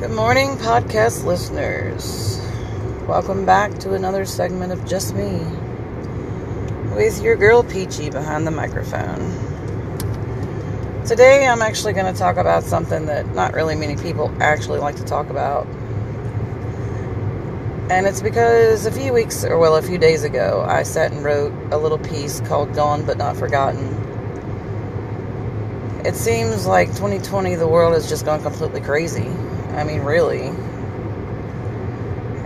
Good morning, podcast listeners. Welcome back to another segment of Just Me with your girl Peachy behind the microphone. Today, I'm actually going to talk about something that not really many people actually like to talk about. And it's because a few weeks, or well, a few days ago, I sat and wrote a little piece called Gone But Not Forgotten. It seems like 2020, the world has just gone completely crazy. I mean, really.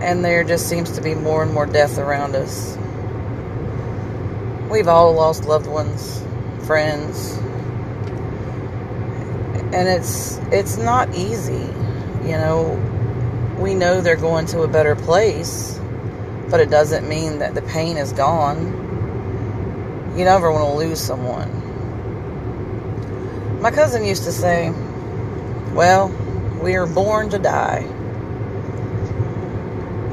And there just seems to be more and more death around us. We've all lost loved ones, friends. And it's it's not easy. You know, we know they're going to a better place, but it doesn't mean that the pain is gone. You never want to lose someone. My cousin used to say, Well, we are born to die.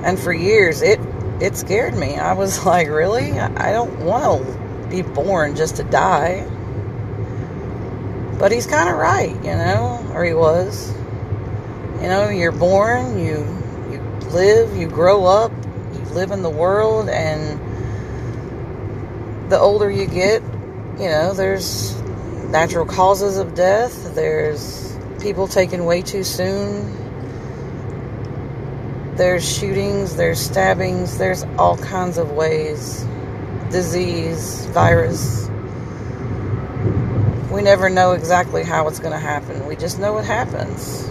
And for years, it it scared me. I was like, really? I don't want to be born just to die. But he's kind of right, you know, or he was. You know, you're born, you you live, you grow up, you live in the world, and the older you get, you know, there's natural causes of death. There's people taken way too soon. There's shootings, there's stabbings, there's all kinds of ways. Disease, virus. We never know exactly how it's going to happen. We just know it happens.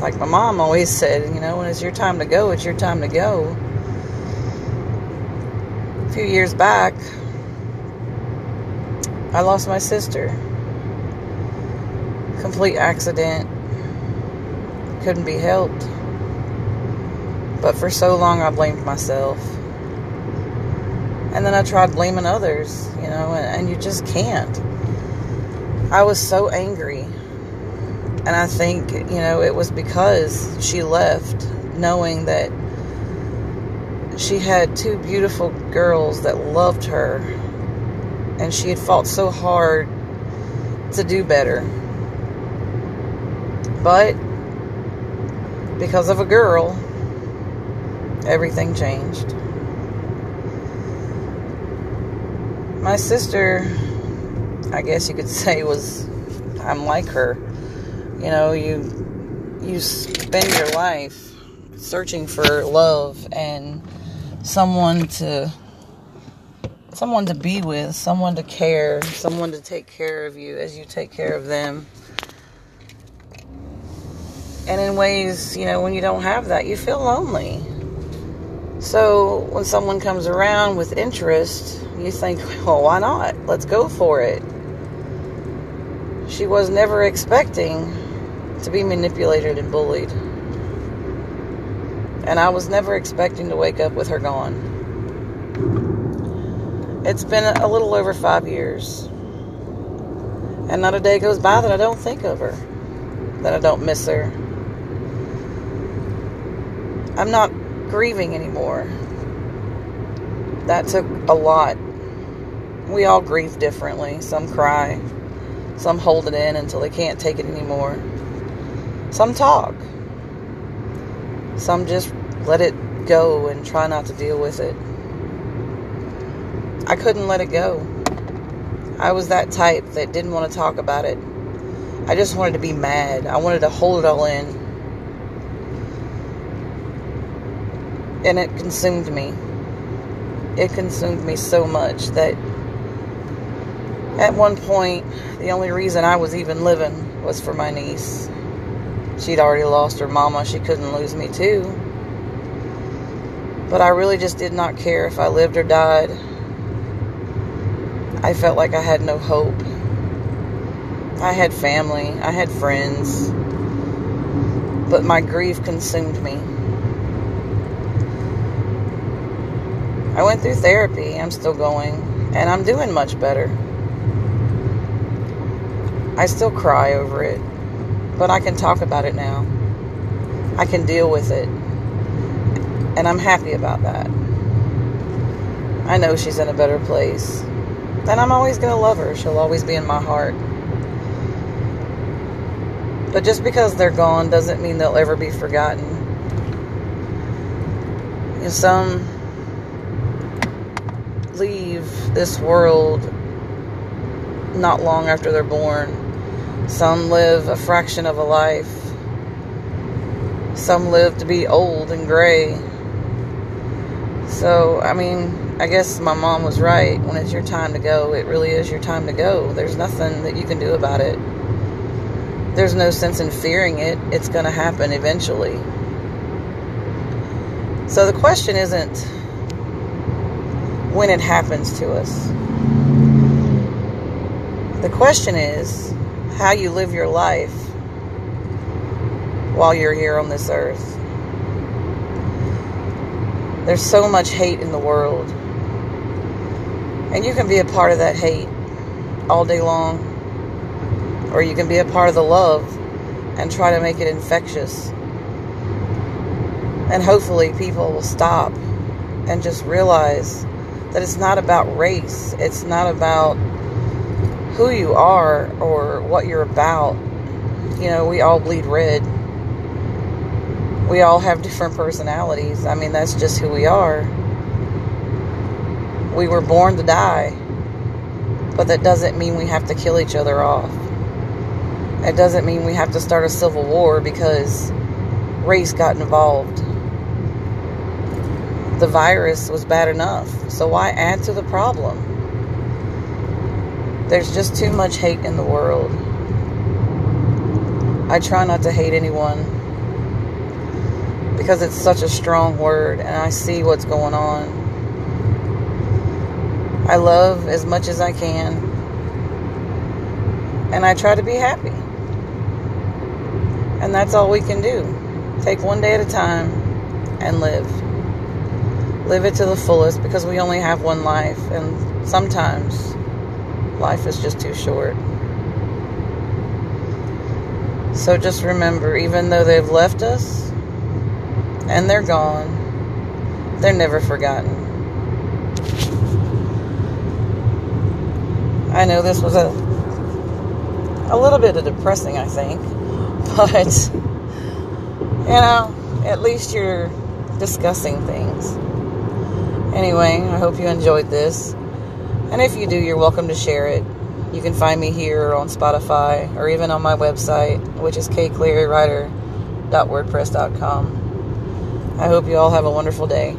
Like my mom always said, you know, when it's your time to go, it's your time to go. A few years back, I lost my sister. Complete accident. Couldn't be helped. But for so long, I blamed myself. And then I tried blaming others, you know, and, and you just can't. I was so angry. And I think, you know, it was because she left knowing that she had two beautiful girls that loved her. And she had fought so hard to do better. But because of a girl, everything changed. My sister, I guess you could say, was I'm like her. You know, you you spend your life searching for love and someone to someone to be with, someone to care, someone to take care of you as you take care of them. And in ways, you know, when you don't have that, you feel lonely. So when someone comes around with interest, you think, well, why not? Let's go for it. She was never expecting to be manipulated and bullied. And I was never expecting to wake up with her gone. It's been a little over five years. And not a day goes by that I don't think of her, that I don't miss her. I'm not grieving anymore. That took a lot. We all grieve differently. Some cry, some hold it in until they can't take it anymore. Some talk. Some just let it go and try not to deal with it. I couldn't let it go. I was that type that didn't want to talk about it. I just wanted to be mad. I wanted to hold it all in. And it consumed me. It consumed me so much that at one point, the only reason I was even living was for my niece. She'd already lost her mama. She couldn't lose me, too. But I really just did not care if I lived or died. I felt like I had no hope. I had family, I had friends, but my grief consumed me. I went through therapy, I'm still going, and I'm doing much better. I still cry over it, but I can talk about it now. I can deal with it, and I'm happy about that. I know she's in a better place. And I'm always going to love her. She'll always be in my heart. But just because they're gone doesn't mean they'll ever be forgotten. Some leave this world not long after they're born. Some live a fraction of a life. Some live to be old and gray. So, I mean, I guess my mom was right. When it's your time to go, it really is your time to go. There's nothing that you can do about it. There's no sense in fearing it. It's going to happen eventually. So the question isn't when it happens to us. The question is how you live your life while you're here on this earth. There's so much hate in the world. And you can be a part of that hate all day long. Or you can be a part of the love and try to make it infectious. And hopefully people will stop and just realize that it's not about race. It's not about who you are or what you're about. You know, we all bleed red we all have different personalities. I mean, that's just who we are. We were born to die, but that doesn't mean we have to kill each other off. It doesn't mean we have to start a civil war because race got involved. The virus was bad enough, so why add to the problem? There's just too much hate in the world. I try not to hate anyone because it's such a strong word and I see what's going on. I love as much as I can and I try to be happy. And that's all we can do. Take one day at a time and live. Live it to the fullest because we only have one life and sometimes life is just too short. So just remember, even though they've left us, and they're gone. They're never forgotten. I know this was a a little bit of depressing, I think, but you know, at least you're discussing things. Anyway, I hope you enjoyed this. And if you do, you're welcome to share it. You can find me here on Spotify or even on my website, which is kclearywriter.wordpress.com. I hope you all have a wonderful day.